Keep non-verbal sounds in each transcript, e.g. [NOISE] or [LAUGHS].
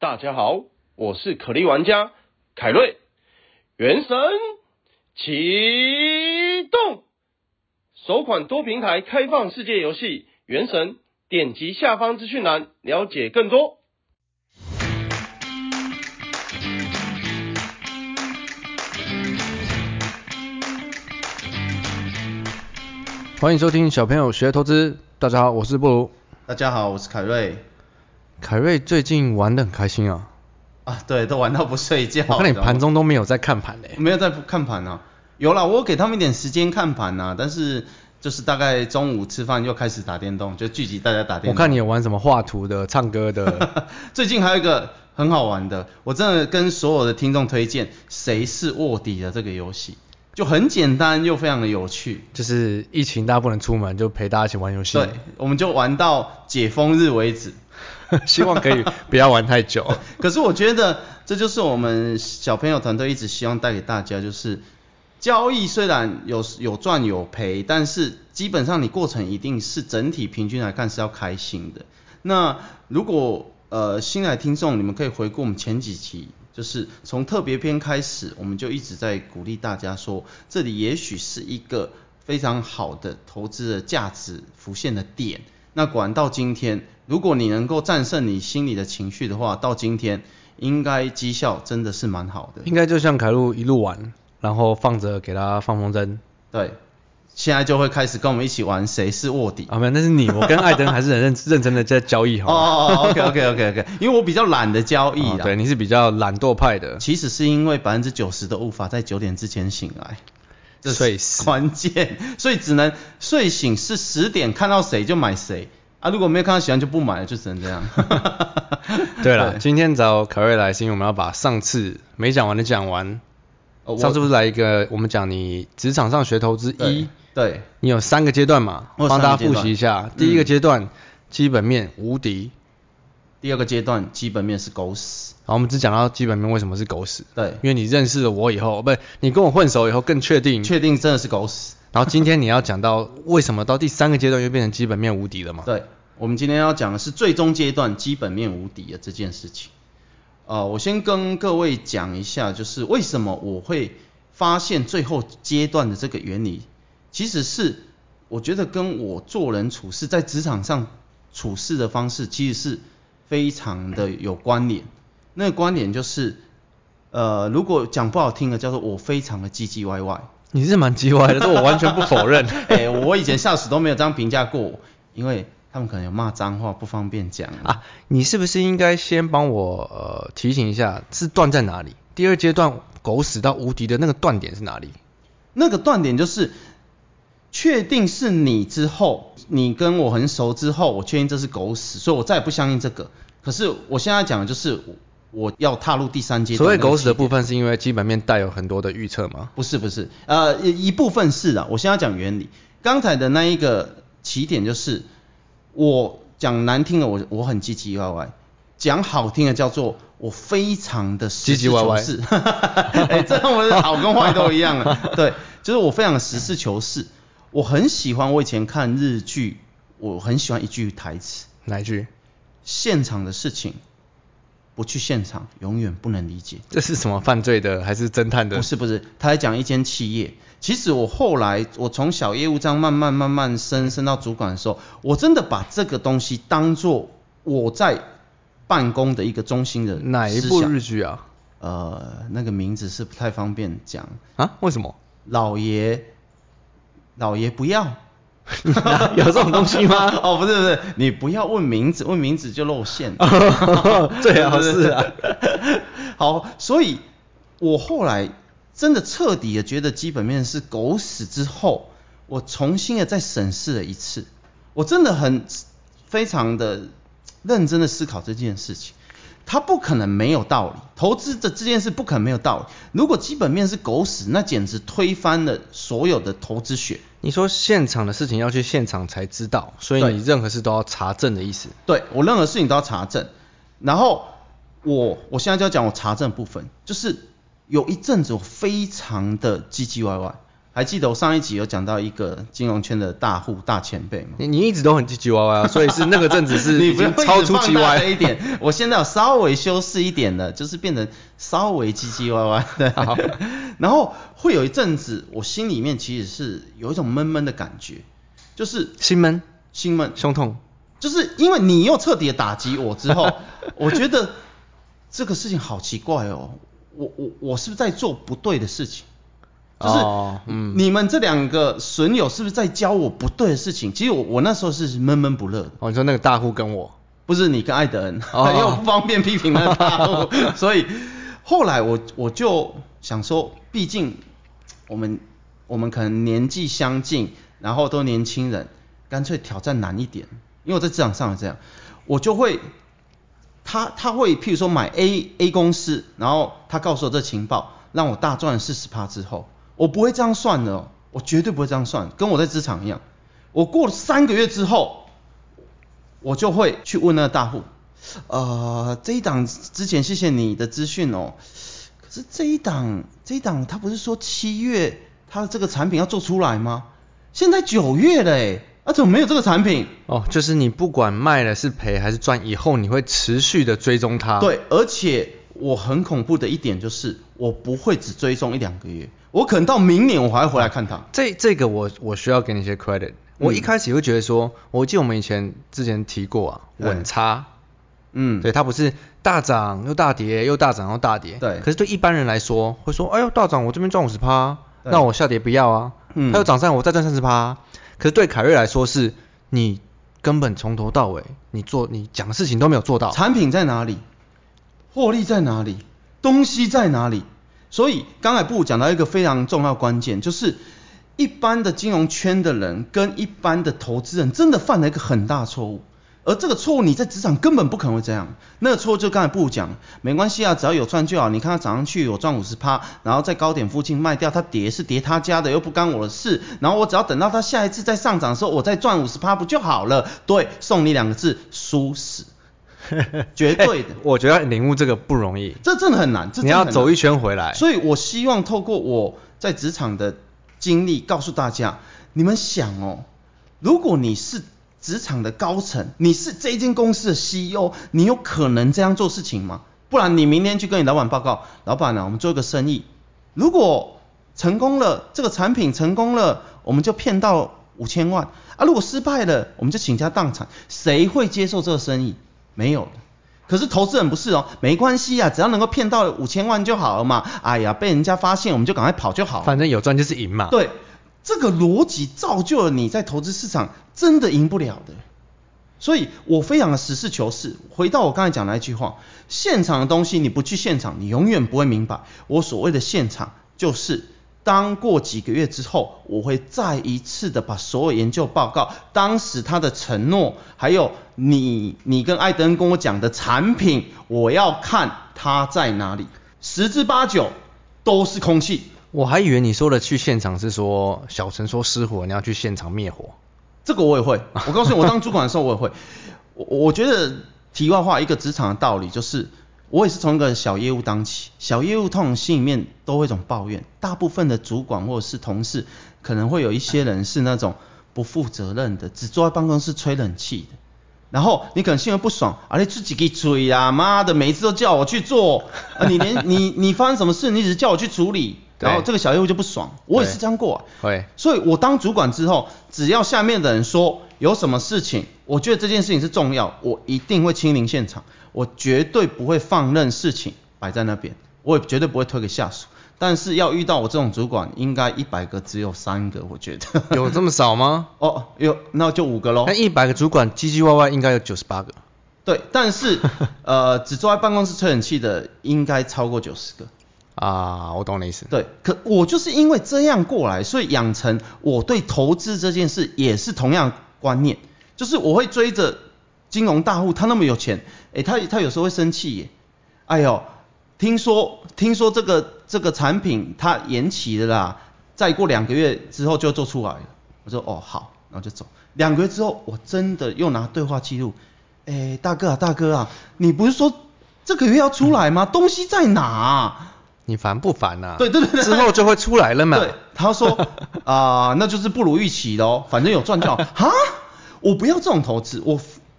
大家好，我是可莉玩家凯瑞。原神启动，首款多平台开放世界游戏《原神》，点击下方资讯栏了解更多。欢迎收听小朋友学投资。大家好，我是布鲁。大家好，我是凯瑞。凯瑞最近玩的很开心啊。啊，对，都玩到不睡觉。我看你盘中都没有在看盘嘞。没有在看盘啊。有啦，我给他们一点时间看盘呐，但是就是大概中午吃饭又开始打电动，就聚集大家打电动。我看你有玩什么画图的、唱歌的。[LAUGHS] 最近还有一个很好玩的，我真的跟所有的听众推荐《谁是卧底》的这个游戏。就很简单又非常的有趣，就是疫情大家不能出门，就陪大家一起玩游戏。对，我们就玩到解封日为止，[LAUGHS] 希望可以不要玩太久。[LAUGHS] 可是我觉得这就是我们小朋友团队一直希望带给大家，就是交易虽然有有赚有赔，但是基本上你过程一定是整体平均来看是要开心的。那如果呃新来听众，你们可以回顾我们前几期。就是从特别篇开始，我们就一直在鼓励大家说，这里也许是一个非常好的投资的价值浮现的点。那果然到今天，如果你能够战胜你心里的情绪的话，到今天应该绩效真的是蛮好的。应该就像凯路一路玩，然后放着给他放风筝。对。现在就会开始跟我们一起玩谁是卧底啊？没有，那是你，[LAUGHS] 我跟艾登还是很认认真的在交易好。哦哦，OK OK OK OK，因为我比较懒得交易啊、哦。对，你是比较懒惰派的。其实是因为百分之九十都无法在九点之前醒来，这是关键，所以只能睡醒是十点看到谁就买谁啊，如果没有看到喜欢就不买了，就只能这样。对了，今天找凯瑞来是因为我们要把上次没讲完的讲完。哦、上次不是来一个我们讲你职场上学投资一。对，你有三个阶段嘛？帮大家复习一下。第一个阶段，基本面无敌。第二个阶段，基本面是狗屎。好，我们只讲到基本面为什么是狗屎。对，因为你认识了我以后，不是你跟我混熟以后更确定。确定真的是狗屎。然后今天你要讲到为什么到第三个阶段又变成基本面无敌了嘛？对，我们今天要讲的是最终阶段基本面无敌的这件事情。呃，我先跟各位讲一下，就是为什么我会发现最后阶段的这个原理。其实是我觉得跟我做人处事，在职场上处事的方式，其实是非常的有关联。那个观点就是，呃，如果讲不好听的，叫做我非常的唧唧歪歪。你是蛮唧歪的，这我完全不否认。[LAUGHS] 哎、欸，我以前下属都没有这样评价过我，因为他们可能有骂脏话，不方便讲啊。你是不是应该先帮我呃提醒一下，是断在哪里？第二阶段狗屎到无敌的那个断点是哪里？那个断点就是。确定是你之后，你跟我很熟之后，我确定这是狗屎，所以我再也不相信这个。可是我现在讲的就是我要踏入第三阶段。所谓狗屎的部分，是因为基本面带有很多的预测吗？不是不是，呃，一部分是的。我现在讲原理。刚才的那一个起点就是，我讲难听的，我我很唧唧歪歪；讲好听的叫做我非常的实事求是。[LAUGHS] 哎，这样我好跟坏都一样了。对，就是我非常的实事求是。我很喜欢，我以前看日剧，我很喜欢一句台词。哪一句？现场的事情，不去现场，永远不能理解。这是什么犯罪的，还是侦探的？不是不是，他在讲一间企业。其实我后来，我从小业务这样慢慢慢慢升升到主管的时候，我真的把这个东西当做我在办公的一个中心的。哪一部日剧啊？呃，那个名字是不太方便讲。啊？为什么？老爷。老爷不要，[LAUGHS] 有这种东西吗？[LAUGHS] 哦，不是不是，你不要问名字，问名字就露馅。[LAUGHS] 最好是啊。好，所以我后来真的彻底的觉得基本面是狗屎之后，我重新的再审视了一次，我真的很非常的认真的思考这件事情。它不可能没有道理，投资的这件事不可能没有道理。如果基本面是狗屎，那简直推翻了所有的投资学。你说现场的事情要去现场才知道，所以你任何事都要查证的意思？对，我任何事情都要查证。然后我我现在就要讲我查证部分，就是有一阵子我非常的唧唧歪歪，还记得我上一集有讲到一个金融圈的大户大前辈吗？你你一直都很唧唧歪歪，所以是那个阵子是 [LAUGHS] 已经超出唧歪一点。我现在有稍微修饰一点的，就是变成稍微唧唧歪歪对。[LAUGHS] 好 [LAUGHS] 然后会有一阵子，我心里面其实是有一种闷闷的感觉，就是心闷、心闷、胸痛，就是因为你又彻底的打击我之后，我觉得这个事情好奇怪哦，我我我是不是在做不对的事情？就是，嗯，你们这两个损友是不是在教我不对的事情？其实我我那时候是闷闷不乐的。哦，你说那个大户跟我，不是你跟艾德恩，[LAUGHS] 因为我不方便批评那个大户，所以 [LAUGHS] 后来我我就想说，毕竟我们我们可能年纪相近，然后都年轻人，干脆挑战难一点。因为我在职场上是这样，我就会他他会譬如说买 A A 公司，然后他告诉我这情报，让我大赚了四十趴之后。我不会这样算的哦，我绝对不会这样算，跟我在职场一样。我过了三个月之后，我就会去问那个大户，呃，这一档之前谢谢你的资讯哦，可是这一档这一档他不是说七月他的这个产品要做出来吗？现在九月了诶，啊怎么没有这个产品？哦，就是你不管卖了是赔还是赚，以后你会持续的追踪它。对，而且我很恐怖的一点就是，我不会只追踪一两个月。我可能到明年我还会回来看它。这这个我我需要给你一些 credit。我一开始会觉得说，我记得我们以前之前提过啊，稳差。嗯。对，它不是大涨又大跌，又大涨又大跌。对。可是对一般人来说，会说，哎呦大涨我这边赚五十趴，那我下跌不要啊。嗯。它又涨上我再赚三十趴。可是对凯瑞来说是，你根本从头到尾你做你讲的事情都没有做到。产品在哪里？获利在哪里？东西在哪里？所以刚才不讲到一个非常重要关键，就是一般的金融圈的人跟一般的投资人真的犯了一个很大错误，而这个错误你在职场根本不可能会这样。那个错误就刚才不讲，没关系啊，只要有赚就好。你看他涨上去，我赚五十趴，然后在高点附近卖掉，他跌是跌他家的，又不干我的事。然后我只要等到他下一次再上涨的时候，我再赚五十趴不就好了？对，送你两个字：输死。[LAUGHS] 绝对的，欸，我觉得领悟这个不容易，这真的很难。这你要走一圈回来。所以我希望透过我在职场的经历，告诉大家，你们想哦，如果你是职场的高层，你是这间公司的 CEO，你有可能这样做事情吗？不然你明天去跟你老板报告，老板呢，啊，我们做一个生意，如果成功了，这个产品成功了，我们就骗到五千万啊；如果失败了，我们就倾家荡产，谁会接受这个生意？没有的，可是投资人不是哦，没关系啊，只要能够骗到五千万就好了嘛。哎呀，被人家发现我们就赶快跑就好。反正有赚就是赢嘛。对，这个逻辑造就了你在投资市场真的赢不了的。所以我非常的实事求是。回到我刚才讲的那句话，现场的东西你不去现场，你永远不会明白。我所谓的现场就是。当过几个月之后，我会再一次的把所有研究报告、当时他的承诺，还有你你跟艾登跟我讲的产品，我要看它在哪里，十之八九都是空气。我还以为你说的去现场是说小陈说失火，你要去现场灭火。这个我也会，我告诉你，我当主管的时候我也会。我我觉得题外话，一个职场的道理就是。我也是从一个小业务当起，小业务通常心里面都会一种抱怨，大部分的主管或者是同事，可能会有一些人是那种不负责任的，只坐在办公室吹冷气的。然后你可能心里不爽，啊你自己给吹啊，妈的，每一次都叫我去做，啊你连 [LAUGHS] 你你发生什么事，你只是叫我去处理，然后这个小业务就不爽。我也是这样过啊。对。所以我当主管之后，只要下面的人说有什么事情，我觉得这件事情是重要，我一定会亲临现场。我绝对不会放任事情摆在那边，我也绝对不会推给下属。但是要遇到我这种主管，应该一百个只有三个，我觉得。有这么少吗？[LAUGHS] 哦，有，那就五个喽。那一百个主管唧唧歪歪，应该有九十八个。对，但是呃，只坐在办公室吹冷气的，应该超过九十个。[LAUGHS] 啊，我懂你意思。对，可我就是因为这样过来，所以养成我对投资这件事也是同样观念，就是我会追着。金融大户他那么有钱，诶，他他有时候会生气耶。哎呦，听说听说这个这个产品它延期了啦，再过两个月之后就做出来了。我说哦好，然后就走。两个月之后，我真的又拿对话记录，诶，大哥啊大哥啊，你不是说这个月要出来吗？[LAUGHS] 东西在哪？你烦不烦呐？对对对，之后就会出来了嘛。对，他说 [LAUGHS] 啊、呃，那就是不如预期的哦，反正有赚就好。哈，我不要这种投资，我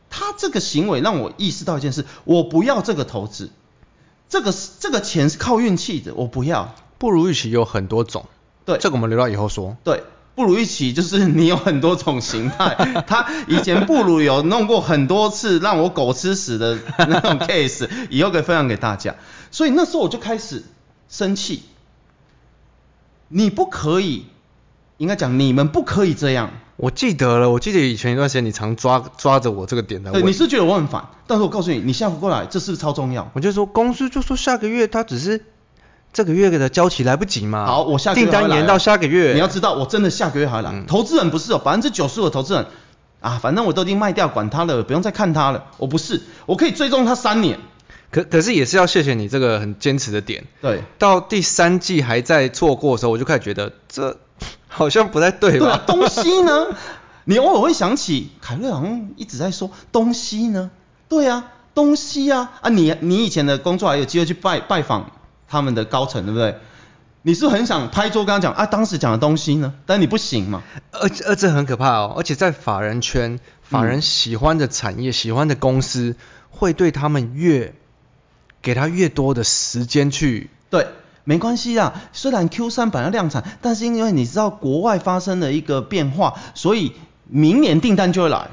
他这个行为让我意识到一件事，我不要这个投资，这个这个钱是靠运气的，我不要。不如预期有很多种，对，这个我们留到以后说。对。不如预期就是你有很多种形态，[LAUGHS] 他以前不如有弄过很多次让我狗吃屎的那种 case，以后可以分享给大家。所以那时候我就开始生气，你不可以，应该讲你们不可以这样。我记得了，我记得以前一段时间你常抓抓着我这个点的。对，你是觉得我很烦，但是我告诉你，你下不过来，这是不是超重要？我就说公司就说下个月他只是。这个月的交期来不及嘛？好，我下个月订单延到下个月。你要知道，我真的下个月还来。嗯、投资人不是哦，百分之九十五的投资人啊，反正我都已经卖掉，管他了，不用再看他了。我不是，我可以追踪他三年。可可是也是要谢谢你这个很坚持的点。对。到第三季还在错过的时候，我就开始觉得这好像不太对吧？对，东西呢？[LAUGHS] 你偶尔会想起凯瑞好像一直在说东西呢。对啊，东西啊啊！你你以前的工作还有机会去拜拜访。他们的高层对不对？你是很想拍桌跟他讲啊，当时讲的东西呢？但你不行嘛。而而这很可怕哦，而且在法人圈，法人喜欢的产业、嗯、喜欢的公司，会对他们越给他越多的时间去。对，没关系啊。虽然 Q 三本来量产，但是因为你知道国外发生了一个变化，所以明年订单就会来。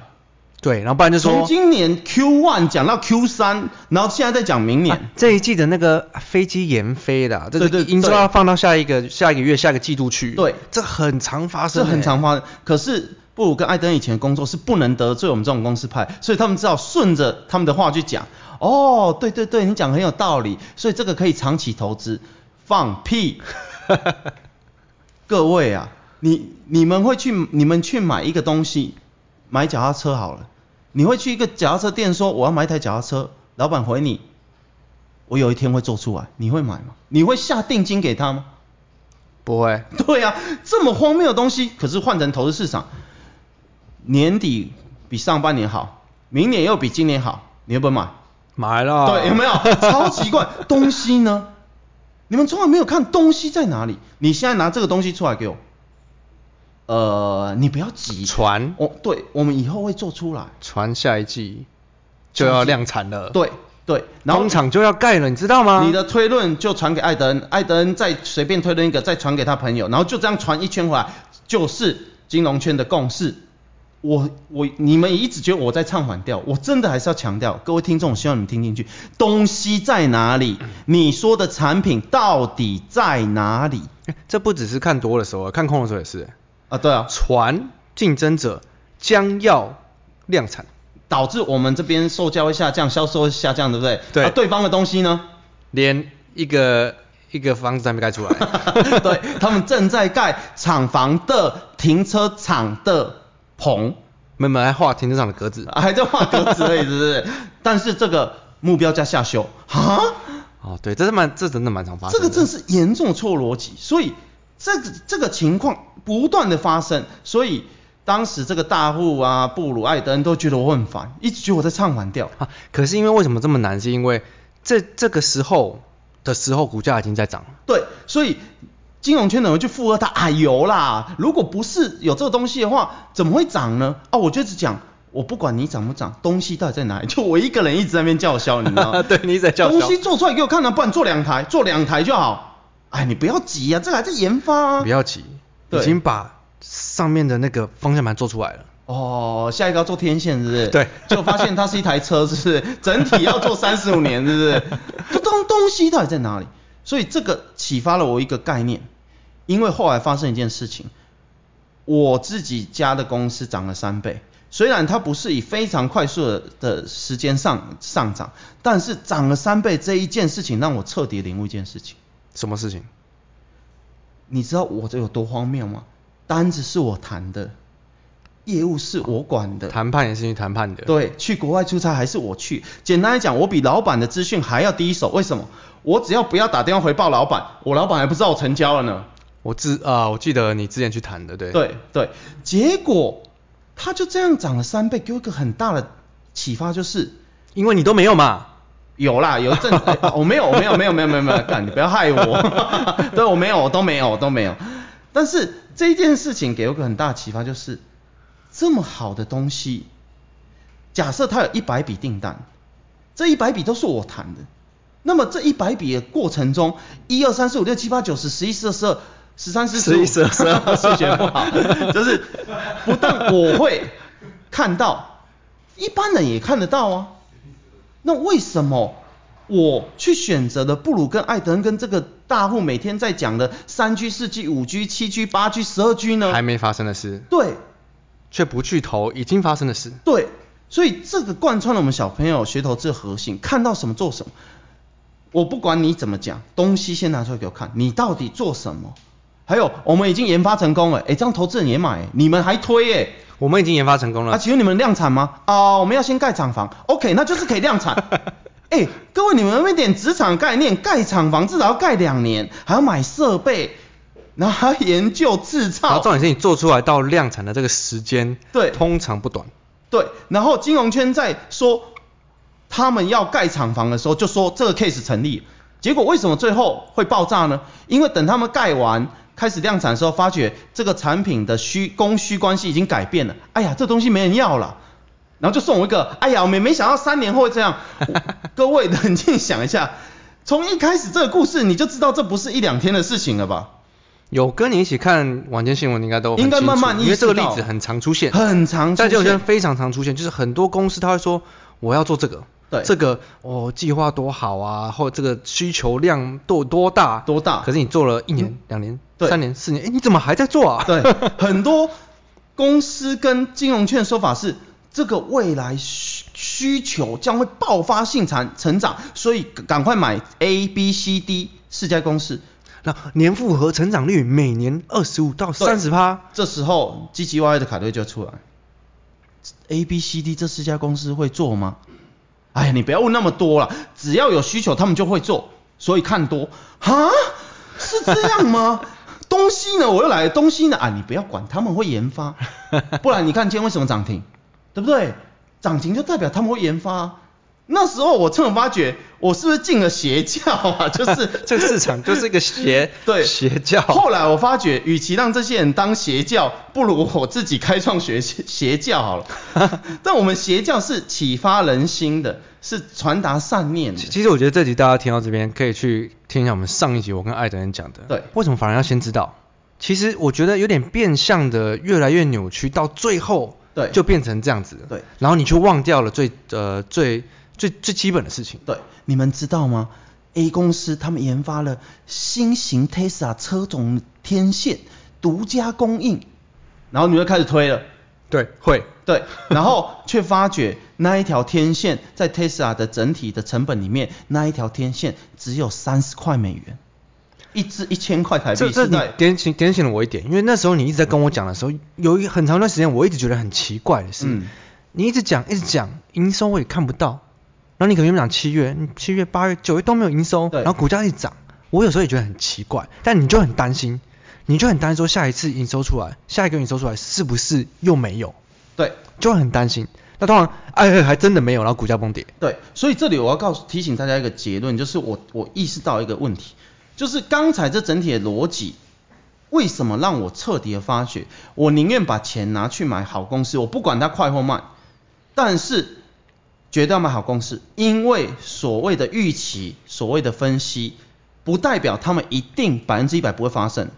对，然后不然就说从今年 Q one 讲到 Q 三然后现在在讲明年、啊、这一季的那个飞机延飞的，这个营收要放到下一个下一个月下一个季度去。对，这很常发生，这很常发生。可是布鲁跟艾登以前的工作是不能得罪我们这种公司派，所以他们只好顺着他们的话去讲。哦，对对对，你讲很有道理，所以这个可以长期投资。放屁！[LAUGHS] 各位啊，你你们会去你们去买一个东西，买脚踏车好了。你会去一个脚踏车店说我要买一台脚踏车，老板回你，我有一天会做出来，你会买吗？你会下定金给他吗？不会。对啊，这么荒谬的东西，可是换成投资市场，年底比上半年好，明年又比今年好，你会不会买？买了。对，有没有？超奇怪，[LAUGHS] 东西呢？你们从来没有看东西在哪里？你现在拿这个东西出来给我。呃，你不要急。船。哦，对，我们以后会做出来。船下一季就要量产了。对对，然后工厂就要盖了，你知道吗？你的推论就传给艾德恩，艾德恩再随便推论一个，再传给他朋友，然后就这样传一圈回来，就是金融圈的共识。我我你们一直觉得我在唱反调，我真的还是要强调，各位听众，我希望你们听进去，东西在哪里？你说的产品到底在哪里？这不只是看多的时候，看空的时候也是。啊，对啊，船竞争者将要量产，导致我们这边售价会下降，销售会下降，对不对？对。啊，对方的东西呢？连一个一个房子还没盖出来。[LAUGHS] 对，他们正在盖厂房的停车场的棚，没没还画停车场的格子，[LAUGHS] 还在画格子而已，是不是？[LAUGHS] 但是这个目标价下修，哈？哦，对，这是蛮，这真的蛮常发生。这个真是严重错逻辑，所以。这个这个情况不断的发生，所以当时这个大户啊，布鲁艾登都觉得我很烦，一直觉得我在唱反调。啊，可是因为为什么这么难？是因为这这个时候的时候，股价已经在涨了。对，所以金融圈的人去附和他，哎呦啦，如果不是有这个东西的话，怎么会涨呢？啊，我就只讲，我不管你涨不涨，东西到底在哪里？[LAUGHS] 就我一个人一直在那边叫嚣，你知道吗？[LAUGHS] 对，你一直在叫嚣。东西做出来给我看了，不然做两台，做两台就好。哎，你不要急啊，这个还在研发啊。不要急，已经把上面的那个方向盘做出来了。哦，下一个要做天线是不是？[LAUGHS] 对，就发现它是一台车，是不是？整体要做三十五年，是不是？这东东西到底在哪里？所以这个启发了我一个概念，因为后来发生一件事情，我自己家的公司涨了三倍，虽然它不是以非常快速的的时间上上涨，但是涨了三倍这一件事情让我彻底领悟一件事情。什么事情？你知道我这有多荒谬吗？单子是我谈的，业务是我管的，谈判也是你谈判的。对，去国外出差还是我去。简单来讲，我比老板的资讯还要第一手。为什么？我只要不要打电话回报老板，我老板还不知道我成交了呢。我知啊，我记得你之前去谈的，对。对对，结果他就这样涨了三倍，给我一个很大的启发，就是因为你都没有嘛。有啦，有一阵子，我、没有，我没有，没有，没有，没有，没有，干，你不要害我，[LAUGHS] 对，我没有，我都没有，我都没有。但是这件事情给我个很大的启发，就是这么好的东西，假设他有一百笔订单，这一百笔都是我谈的，那么这一百笔的过程中，一二三四五六七八九十十一十二十二十三十四十五十二十二，数学不好，[LAUGHS] 就是不但我会看到，一般人也看得到啊。那为什么我去选择的布鲁跟艾德恩跟这个大户每天在讲的三 G、四 G、五 G、七 G、八 G、十二 G 呢？还没发生的事。对。却不去投已经发生的事。对。所以这个贯穿了我们小朋友学投资的核心，看到什么做什么。我不管你怎么讲，东西先拿出来给我看，你到底做什么？还有，我们已经研发成功了，哎，这样投资人也买，你们还推哎。我们已经研发成功了。啊，请问你们量产吗？啊、哦，我们要先盖厂房。OK，那就是可以量产。[LAUGHS] 哎，各位，你们有点职场概念？盖厂房至少要盖两年，还要买设备，然后还要研究制造。然后重点是你做出来到量产的这个时间，对，通常不短。对，然后金融圈在说他们要盖厂房的时候，就说这个 case 成立。结果为什么最后会爆炸呢？因为等他们盖完。开始量产的时候，发觉这个产品的需供需关系已经改变了。哎呀，这东西没人要了，然后就送我一个。哎呀，我们没想到三年后会这样。[LAUGHS] 各位冷静想一下，从一开始这个故事你就知道这不是一两天的事情了吧？有跟你一起看晚间新闻，应该都应该慢慢，因为这个例子很常出现，很常出现，在这种非常常出现，就是很多公司他会说我要做这个。对，这个哦，计划多好啊，或这个需求量多多大？多大？可是你做了一年、嗯、两年、三年、四年，哎，你怎么还在做啊？对，很多公司跟金融券的说法是，这个未来需需求将会爆发性产成长，所以赶快买 A、B、C、D 四家公司，那年复合成长率每年二十五到三十趴，这时候唧唧歪歪的卡队就出来，A、B、C、D 这四家公司会做吗？哎呀，你不要问那么多了，只要有需求，他们就会做，所以看多。哈，是这样吗？[LAUGHS] 东西呢？我又来了，东西呢？啊，你不要管，他们会研发，不然你看今天为什么涨停，对不对？涨停就代表他们会研发。那时候我突然发觉，我是不是进了邪教啊？[LAUGHS] 就是这个市场就是一个邪 [LAUGHS] 对邪教。后来我发觉，与其让这些人当邪教，不如我自己开创学邪教好了。[LAUGHS] 但我们邪教是启发人心的，是传达善念的。其实我觉得这集大家听到这边，可以去听一下我们上一集我跟艾德恩讲的。对。为什么反而要先知道？其实我觉得有点变相的，越来越扭曲，到最后对就变成这样子了。对。然后你就忘掉了最呃最。最最基本的事情。对，你们知道吗？A 公司他们研发了新型 Tesla 车种天线，独家供应，然后你就开始推了。对，会。对，然后却发觉那一条天线在 Tesla 的整体的成本里面，那一条天线只有三十块美元，一支一千块台币。这这你点醒点醒了我一点，因为那时候你一直在跟我讲的时候，有一很长一段时间我一直觉得很奇怪的是，嗯、你一直讲一直讲营收我也看不到。然后你可能讲七月、七月、八月、九月都没有营收，然后股价一涨，我有时候也觉得很奇怪，但你就很担心，你就很担心说下一次营收出来，下一个营收出来是不是又没有？对，就很担心。那当然，哎，还真的没有，然后股价崩跌。对，所以这里我要告诉提醒大家一个结论，就是我我意识到一个问题，就是刚才这整体的逻辑，为什么让我彻底的发觉，我宁愿把钱拿去买好公司，我不管它快或慢，但是。绝对要买好公司，因为所谓的预期、所谓的分析，不代表他们一定百分之一百不会发生，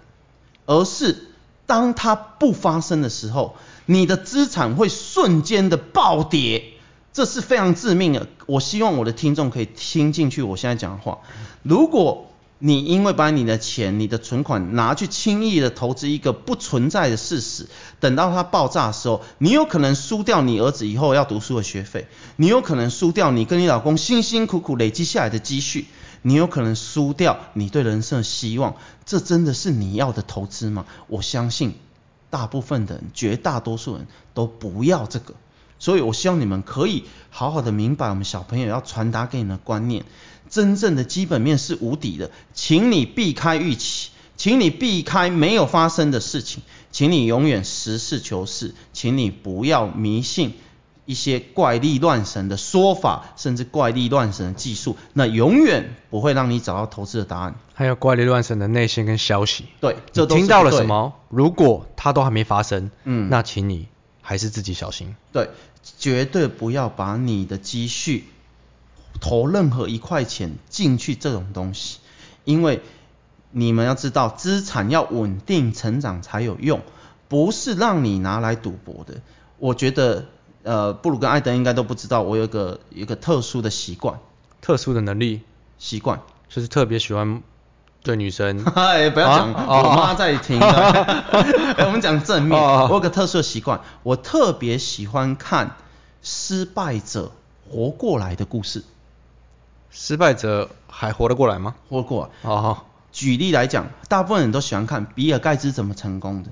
而是当它不发生的时候，你的资产会瞬间的暴跌，这是非常致命的。我希望我的听众可以听进去我现在讲的话，如果。你因为把你的钱、你的存款拿去轻易的投资一个不存在的事实，等到它爆炸的时候，你有可能输掉你儿子以后要读书的学费，你有可能输掉你跟你老公辛辛苦苦累积下来的积蓄，你有可能输掉你对人生的希望。这真的是你要的投资吗？我相信大部分的人，绝大多数人都不要这个。所以我希望你们可以好好的明白我们小朋友要传达给你的观念。真正的基本面是无敌的，请你避开预期，请你避开没有发生的事情，请你永远实事求是，请你不要迷信一些怪力乱神的说法，甚至怪力乱神的技术，那永远不会让你找到投资的答案。还有怪力乱神的内线跟消息。对，这都听到了什么？如果它都还没发生，嗯，那请你还是自己小心。对，绝对不要把你的积蓄投任何一块钱进去这种东西，因为你们要知道，资产要稳定成长才有用，不是让你拿来赌博的。我觉得。呃，布鲁跟艾登应该都不知道，我有一个一个特殊的习惯，特殊的能力习惯，就是特别喜欢对女生。[LAUGHS] 哎，不要讲，啊、我妈在听。[LAUGHS] 我们讲正面，我有个特殊的习惯，我特别喜欢看失败者活过来的故事。失败者还活得过来吗？活过来。哦。举例来讲，大部分人都喜欢看比尔盖茨怎么成功的，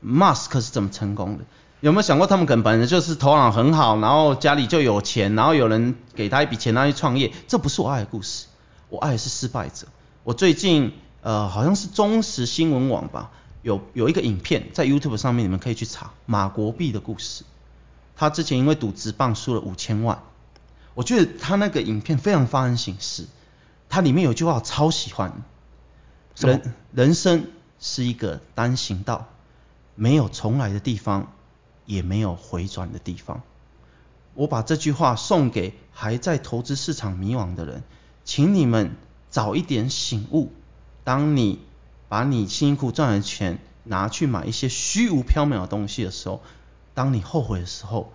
马斯克是怎么成功的。有没有想过，他们可能本来就是头脑很好，然后家里就有钱，然后有人给他一笔钱他去创业？这不是我爱的故事，我爱的是失败者。我最近呃好像是中时新闻网吧，有有一个影片在 YouTube 上面，你们可以去查马国毕的故事。他之前因为赌职棒输了五千万，我觉得他那个影片非常发人省思。它里面有句话我超喜欢，人人生是一个单行道，没有重来的地方。也没有回转的地方。我把这句话送给还在投资市场迷惘的人，请你们早一点醒悟。当你把你辛辛苦赚的钱拿去买一些虚无缥缈的东西的时候，当你后悔的时候，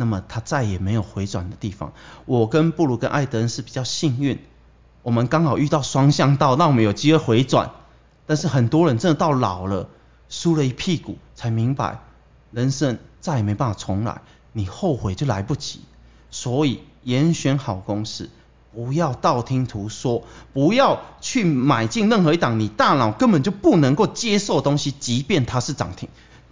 那么它再也没有回转的地方。我跟布鲁跟艾德恩是比较幸运，我们刚好遇到双向道，让我们有机会回转。但是很多人真的到老了，输了一屁股，才明白。人生再也没办法重来，你后悔就来不及。所以严选好公司，不要道听途说，不要去买进任何一档你大脑根本就不能够接受的东西，即便它是涨停，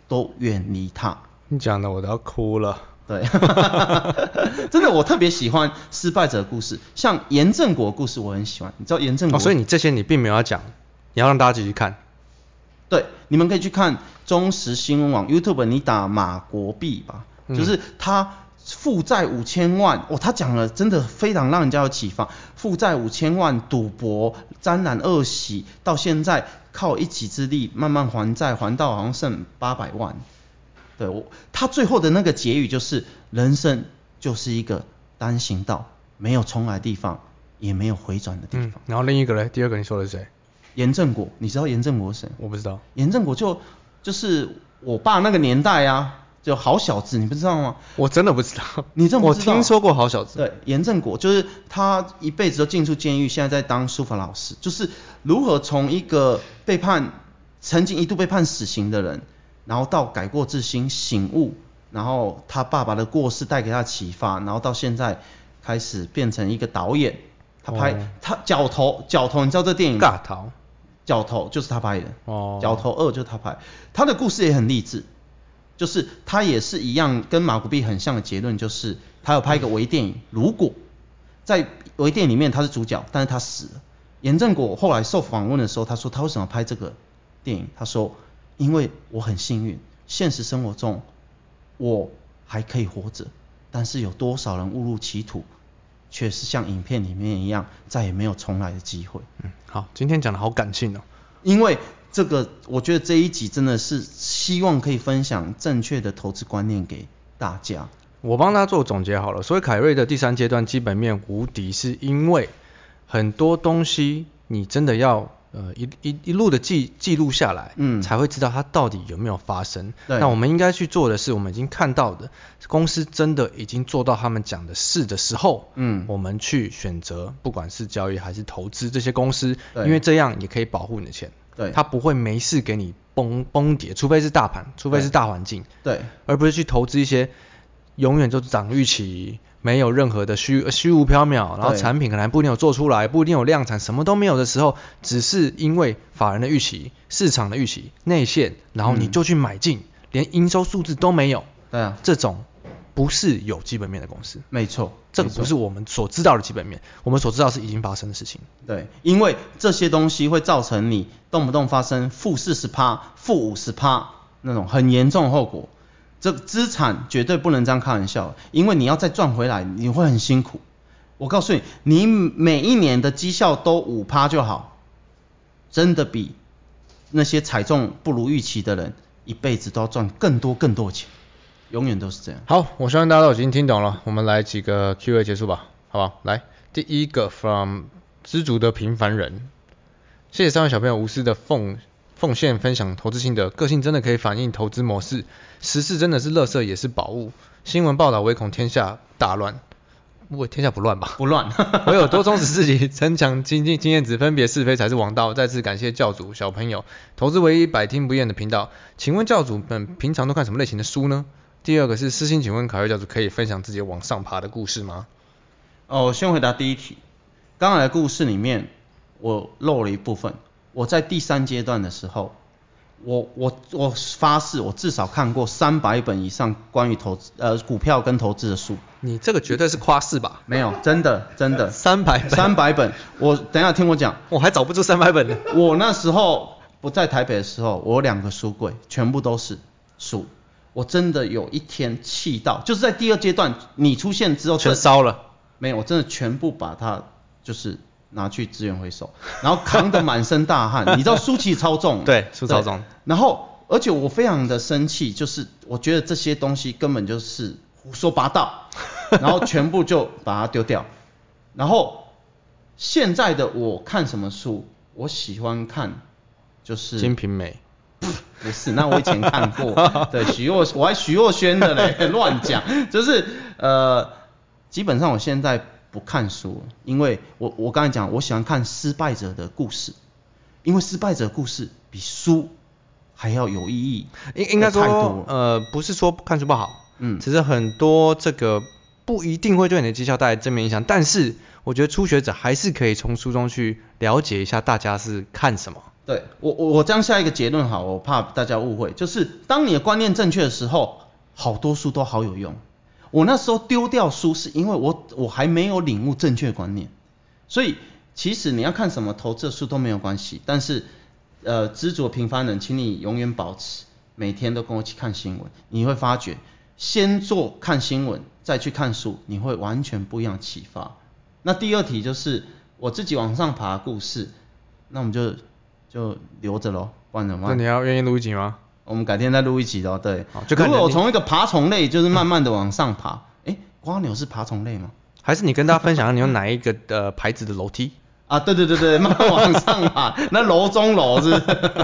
都远离它。你讲的我都要哭了。对，[LAUGHS] 真的，我特别喜欢失败者的故事，像严正国的故事我很喜欢。你知道严正国？哦，所以你这些你并没有要讲，你要让大家继续看。对，你们可以去看中时新闻网 YouTube，你打马国币吧，嗯、就是他负债五千万，哦，他讲了真的非常让人家有启发，负债五千万，赌博沾染恶习，到现在靠一己之力慢慢还债，还到好像剩八百万。对我，他最后的那个结语就是，人生就是一个单行道，没有重来的地方，也没有回转的地方。嗯、然后另一个嘞，第二个你说的是谁？严正国，你知道严正国是谁？我不知道。严正国就就是我爸那个年代啊，就好小子，你不知道吗？我真的不知道。你这么我听说过好小子。对，严正国就是他一辈子都进出监狱，现在在当书法老师，就是如何从一个被判曾经一度被判死刑的人，然后到改过自新、醒悟，然后他爸爸的过世带给他启发，然后到现在开始变成一个导演，他拍、哦、他角头角头，你知道这电影？尬头。角头就是他拍的，角头二就是他拍，他的故事也很励志，就是他也是一样跟马古碧很像的结论，就是他有拍一个微电影，如果在微电影里面他是主角，但是他死了。严正国后来受访问的时候，他说他为什么拍这个电影？他说因为我很幸运，现实生活中我还可以活着，但是有多少人误入歧途？却是像影片里面一样，再也没有重来的机会。嗯，好，今天讲的好感性哦。因为这个，我觉得这一集真的是希望可以分享正确的投资观念给大家。我帮他做总结好了。所以凯瑞的第三阶段基本面无敌，是因为很多东西你真的要。呃，一一一路的记记录下来，嗯，才会知道它到底有没有发生。那我们应该去做的是，我们已经看到的公司真的已经做到他们讲的事的时候，嗯，我们去选择，不管是交易还是投资这些公司，对，因为这样也可以保护你的钱。对。它不会没事给你崩崩跌，除非是大盘，除非是大环境。对。而不是去投资一些永远就是涨预期。没有任何的虚虚无缥缈，然后产品可能还不一定有做出来，不一定有量产，什么都没有的时候，只是因为法人的预期、市场的预期、内线，然后你就去买进，嗯、连营收数字都没有。对啊，这种不是有基本面的公司。没错，这个不是我们所知道的基本面，我们所知道是已经发生的事情。对，因为这些东西会造成你动不动发生负四十趴、负五十趴那种很严重的后果。这资产绝对不能这样开玩笑，因为你要再赚回来，你会很辛苦。我告诉你，你每一年的绩效都五趴就好，真的比那些踩中不如预期的人一辈子都要赚更多更多钱，永远都是这样。好，我相信大家都已经听懂了，我们来几个 Q&A 结束吧，好吧？来，第一个 from 知足的平凡人，谢谢三位小朋友无私的奉。奉献分享投资心得，个性真的可以反映投资模式，时事真的是垃圾也是宝物，新闻报道唯恐天下大乱，不过天下不乱吧？不乱，[LAUGHS] 唯有多充实自己，增强经济经验值，分别是非才是王道。再次感谢教主小朋友，投资唯一百听不厌的频道。请问教主们平常都看什么类型的书呢？第二个是私心，请问凯瑞教主可以分享自己往上爬的故事吗？哦，先回答第一题，刚才的故事里面我漏了一部分。我在第三阶段的时候，我我我发誓，我至少看过三百本以上关于投资呃股票跟投资的书。你这个绝对是夸饰吧？没有，真的真的。[LAUGHS] 三百本。三百本，我等一下听我讲。我还找不出三百本呢。[LAUGHS] 我那时候不在台北的时候，我有两个书柜，全部都是书。我真的有一天气到，就是在第二阶段你出现之后，全烧了。没有，我真的全部把它就是。拿去资源回收，然后扛得满身大汗，[LAUGHS] 你知道书其实超重，对，书超重。然后，而且我非常的生气，就是我觉得这些东西根本就是胡说八道，[LAUGHS] 然后全部就把它丢掉。然后现在的我看什么书，我喜欢看就是《金瓶梅》，[LAUGHS] 不是，那我以前看过，对，徐若，我还徐若瑄的嘞，乱讲，就是呃，基本上我现在。不看书，因为我我刚才讲，我喜欢看失败者的故事，因为失败者的故事比书还要有意义。应应该说，呃，不是说看书不好，嗯，只是很多这个不一定会对你的绩效带来正面影响，但是我觉得初学者还是可以从书中去了解一下大家是看什么。对，我我我这样下一个结论好，我怕大家误会，就是当你的观念正确的时候，好多书都好有用。我那时候丢掉书，是因为我我还没有领悟正确观念，所以其实你要看什么投资书都没有关系，但是呃，知足平凡人，请你永远保持每天都跟我一起看新闻，你会发觉先做看新闻，再去看书，你会完全不一样启发。那第二题就是我自己往上爬故事，那我们就就留着喽，不然怎么办？那你要愿意录一集吗？我们改天再录一集哦，对。好，就如果我从一个爬虫类，就是慢慢的往上爬。哎、嗯，蜗牛是爬虫类吗？还是你跟大家分享你用哪一个的牌子的楼梯？啊，对对对对，[LAUGHS] 慢慢往上爬，[LAUGHS] 那楼中楼是，是。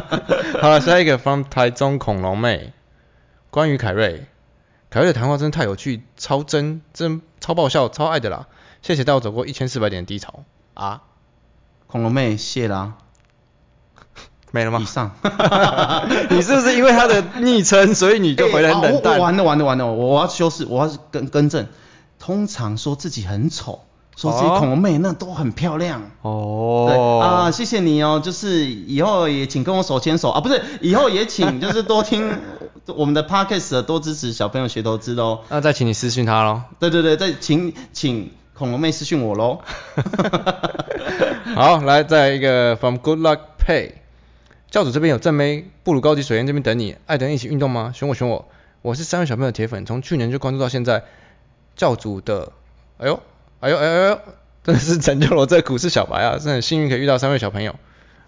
[LAUGHS] 好了，下一个 from 台中恐龙妹，关于凯瑞，凯瑞的谈话真的太有趣，超真，真超爆笑，超爱的啦。谢谢带我走过一千四百点的低潮啊，恐龙妹谢啦。没了吗？以上，[LAUGHS] 你是不是因为他的昵称，所以你就 [LAUGHS] 回来冷淡？完了完了完了，我要修饰，我要更更正。通常说自己很丑，说自己恐龙妹，那都很漂亮。哦。对啊，谢谢你哦，就是以后也请跟我手牵手啊，不是，以后也请就是多听 [LAUGHS] 我们的 podcast，多支持小朋友学投资喽。那再请你私讯他喽。对对对，再请请恐龙妹私讯我喽。好，来再一个 from Good Luck Pay。教主这边有正妹，布鲁高级水源这边等你，爱等一起运动吗？选我选我，我是三位小朋友的铁粉，从去年就关注到现在。教主的，哎呦，哎呦哎呦哎呦，真的是拯救了我这个股市小白啊，真的很幸运可以遇到三位小朋友。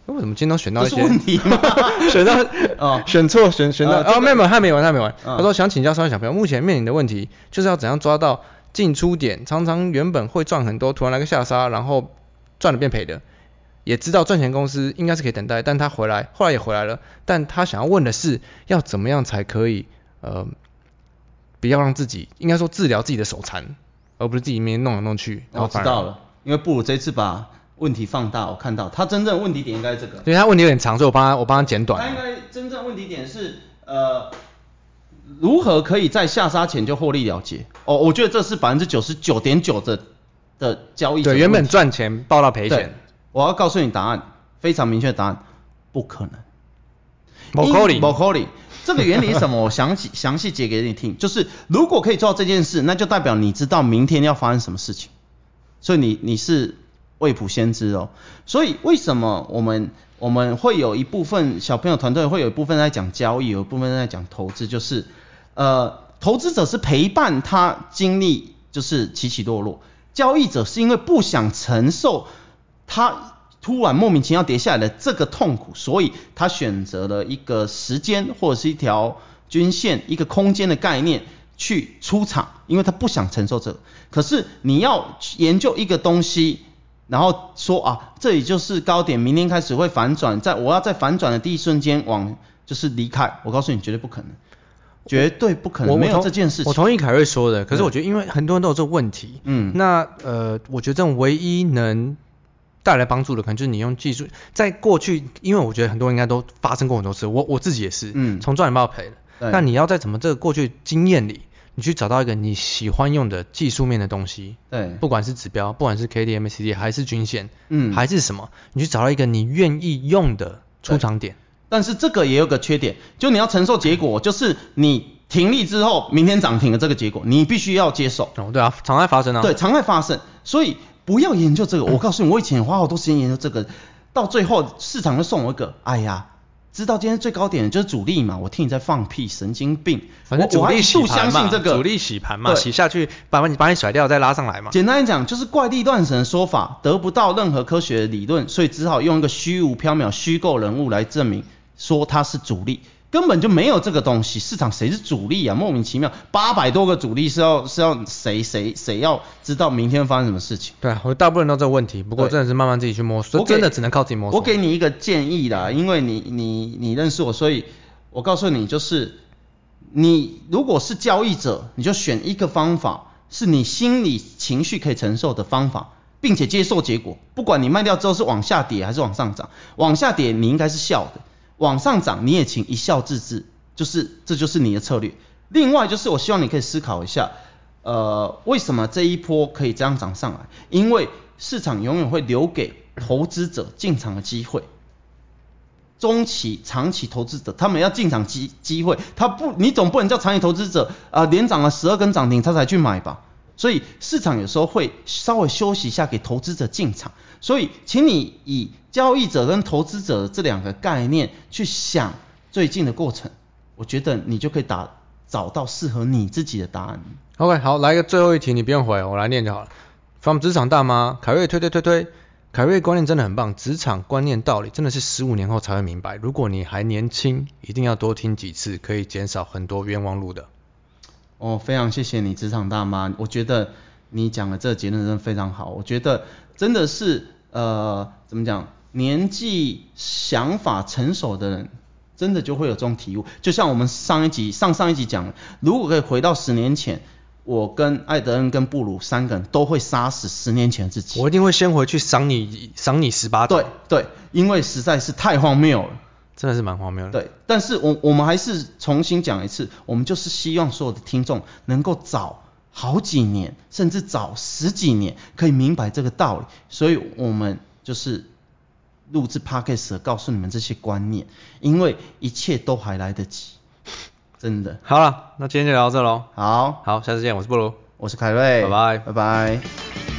为什么今天都选到一些？这是问题吗？[LAUGHS] 选到哦，选错选选到哦，没有没有还没完还没完。他说想请教三位小朋友，目前面临的问题就是要怎样抓到进出点，常常原本会赚很多，突然来个下杀，然后赚了变赔的。也知道赚钱公司应该是可以等待，但他回来，后来也回来了，但他想要问的是，要怎么样才可以，呃，不要让自己，应该说治疗自己的手残，而不是自己面弄来弄去。我知道了，因为布鲁这次把问题放大，我看到他真正问题点应该是这个。对，他问题有点长，所以我帮他，我帮他剪短。他应该真正问题点是，呃，如何可以在下杀前就获利了结？哦，我觉得这是百分之九十九点九的的交易。对，原本赚钱报到赔钱。我要告诉你答案，非常明确的答案，不可能。不可能。不可能。这个原理是什么？我详细详细解给你听。[LAUGHS] 就是如果可以做到这件事，那就代表你知道明天要发生什么事情。所以你你是未卜先知哦。所以为什么我们我们会有一部分小朋友团队会有一部分在讲交易，有一部分在讲投资，就是呃，投资者是陪伴他经历就是起起落落，交易者是因为不想承受他突然莫名其妙跌下来的这个痛苦，所以他选择了一个时间或者是一条均线、一个空间的概念去出场，因为他不想承受这个。可是你要研究一个东西。然后说啊，这里就是高点，明天开始会反转，在我要在反转的第一瞬间往就是离开，我告诉你绝对不可能，绝对不可能，我没有这件事情。我同意凯瑞说的，可是我觉得因为很多人都有这个问题，嗯，那呃，我觉得这种唯一能带来帮助的，可能就是你用技术，在过去，因为我觉得很多人应该都发生过很多次，我我自己也是，嗯，从赚钱到赔的，那你要在怎么这个过去经验里。你去找到一个你喜欢用的技术面的东西，对，不管是指标，不管是 K D M C D 还是均线，嗯，还是什么，你去找到一个你愿意用的出场点。但是这个也有个缺点，就你要承受结果，就是你停利之后，明天涨停的这个结果，你必须要接受。哦，对啊，常态发生啊。对，常态发生，所以不要研究这个。我告诉你，我以前花好多时间研究这个，到最后市场就送我一个，哎呀。知道今天最高点的就是主力嘛？我听你在放屁，神经病！反正主力洗盘嘛，这个、主力洗盘嘛，洗下去把你把你甩掉，再拉上来嘛。简单来讲，就是怪力乱神的说法，得不到任何科学的理论，所以只好用一个虚无缥缈、虚构人物来证明，说他是主力。根本就没有这个东西，市场谁是主力啊？莫名其妙，八百多个主力是要是要谁谁谁要知道明天发生什么事情？对啊，我大部分都这个问题，不过真的是慢慢自己去摸索，真的只能靠自己摸索。我给你一个建议啦，因为你你你认识我，所以我告诉你，就是你如果是交易者，你就选一个方法，是你心理情绪可以承受的方法，并且接受结果，不管你卖掉之后是往下跌还是往上涨，往下跌你应该是笑的。往上涨你也请一笑置之，就是这就是你的策略。另外就是我希望你可以思考一下，呃，为什么这一波可以这样涨上来？因为市场永远会留给投资者进场的机会。中期、长期投资者他们要进场机机会，他不，你总不能叫长期投资者啊、呃、连涨了十二根涨停他才去买吧？所以市场有时候会稍微休息一下，给投资者进场。所以，请你以交易者跟投资者的这两个概念去想最近的过程，我觉得你就可以打找到适合你自己的答案。OK，好，来一个最后一题，你不用回，我来念就好了。From 职场大妈凯瑞推推推推，凯瑞观念真的很棒，职场观念道理真的是十五年后才会明白。如果你还年轻，一定要多听几次，可以减少很多冤枉路的。哦，非常谢谢你，职场大妈。我觉得你讲的这个结论真的非常好。我觉得真的是呃，怎么讲？年纪、想法成熟的人，真的就会有这种体悟。就像我们上一集、上上一集讲的，如果可以回到十年前，我跟艾德恩跟布鲁三个人都会杀死十年前的自己。我一定会先回去赏你，赏你十八。对对，因为实在是太荒谬了。真的是蛮荒谬的。对，但是我我们还是重新讲一次，我们就是希望所有的听众能够早好几年，甚至早十几年，可以明白这个道理。所以我们就是录制 Podcast 告诉你们这些观念，因为一切都还来得及，真的。好了，那今天就聊到这喽。好，好，下次见，我是布鲁，我是凯瑞，拜拜，拜拜。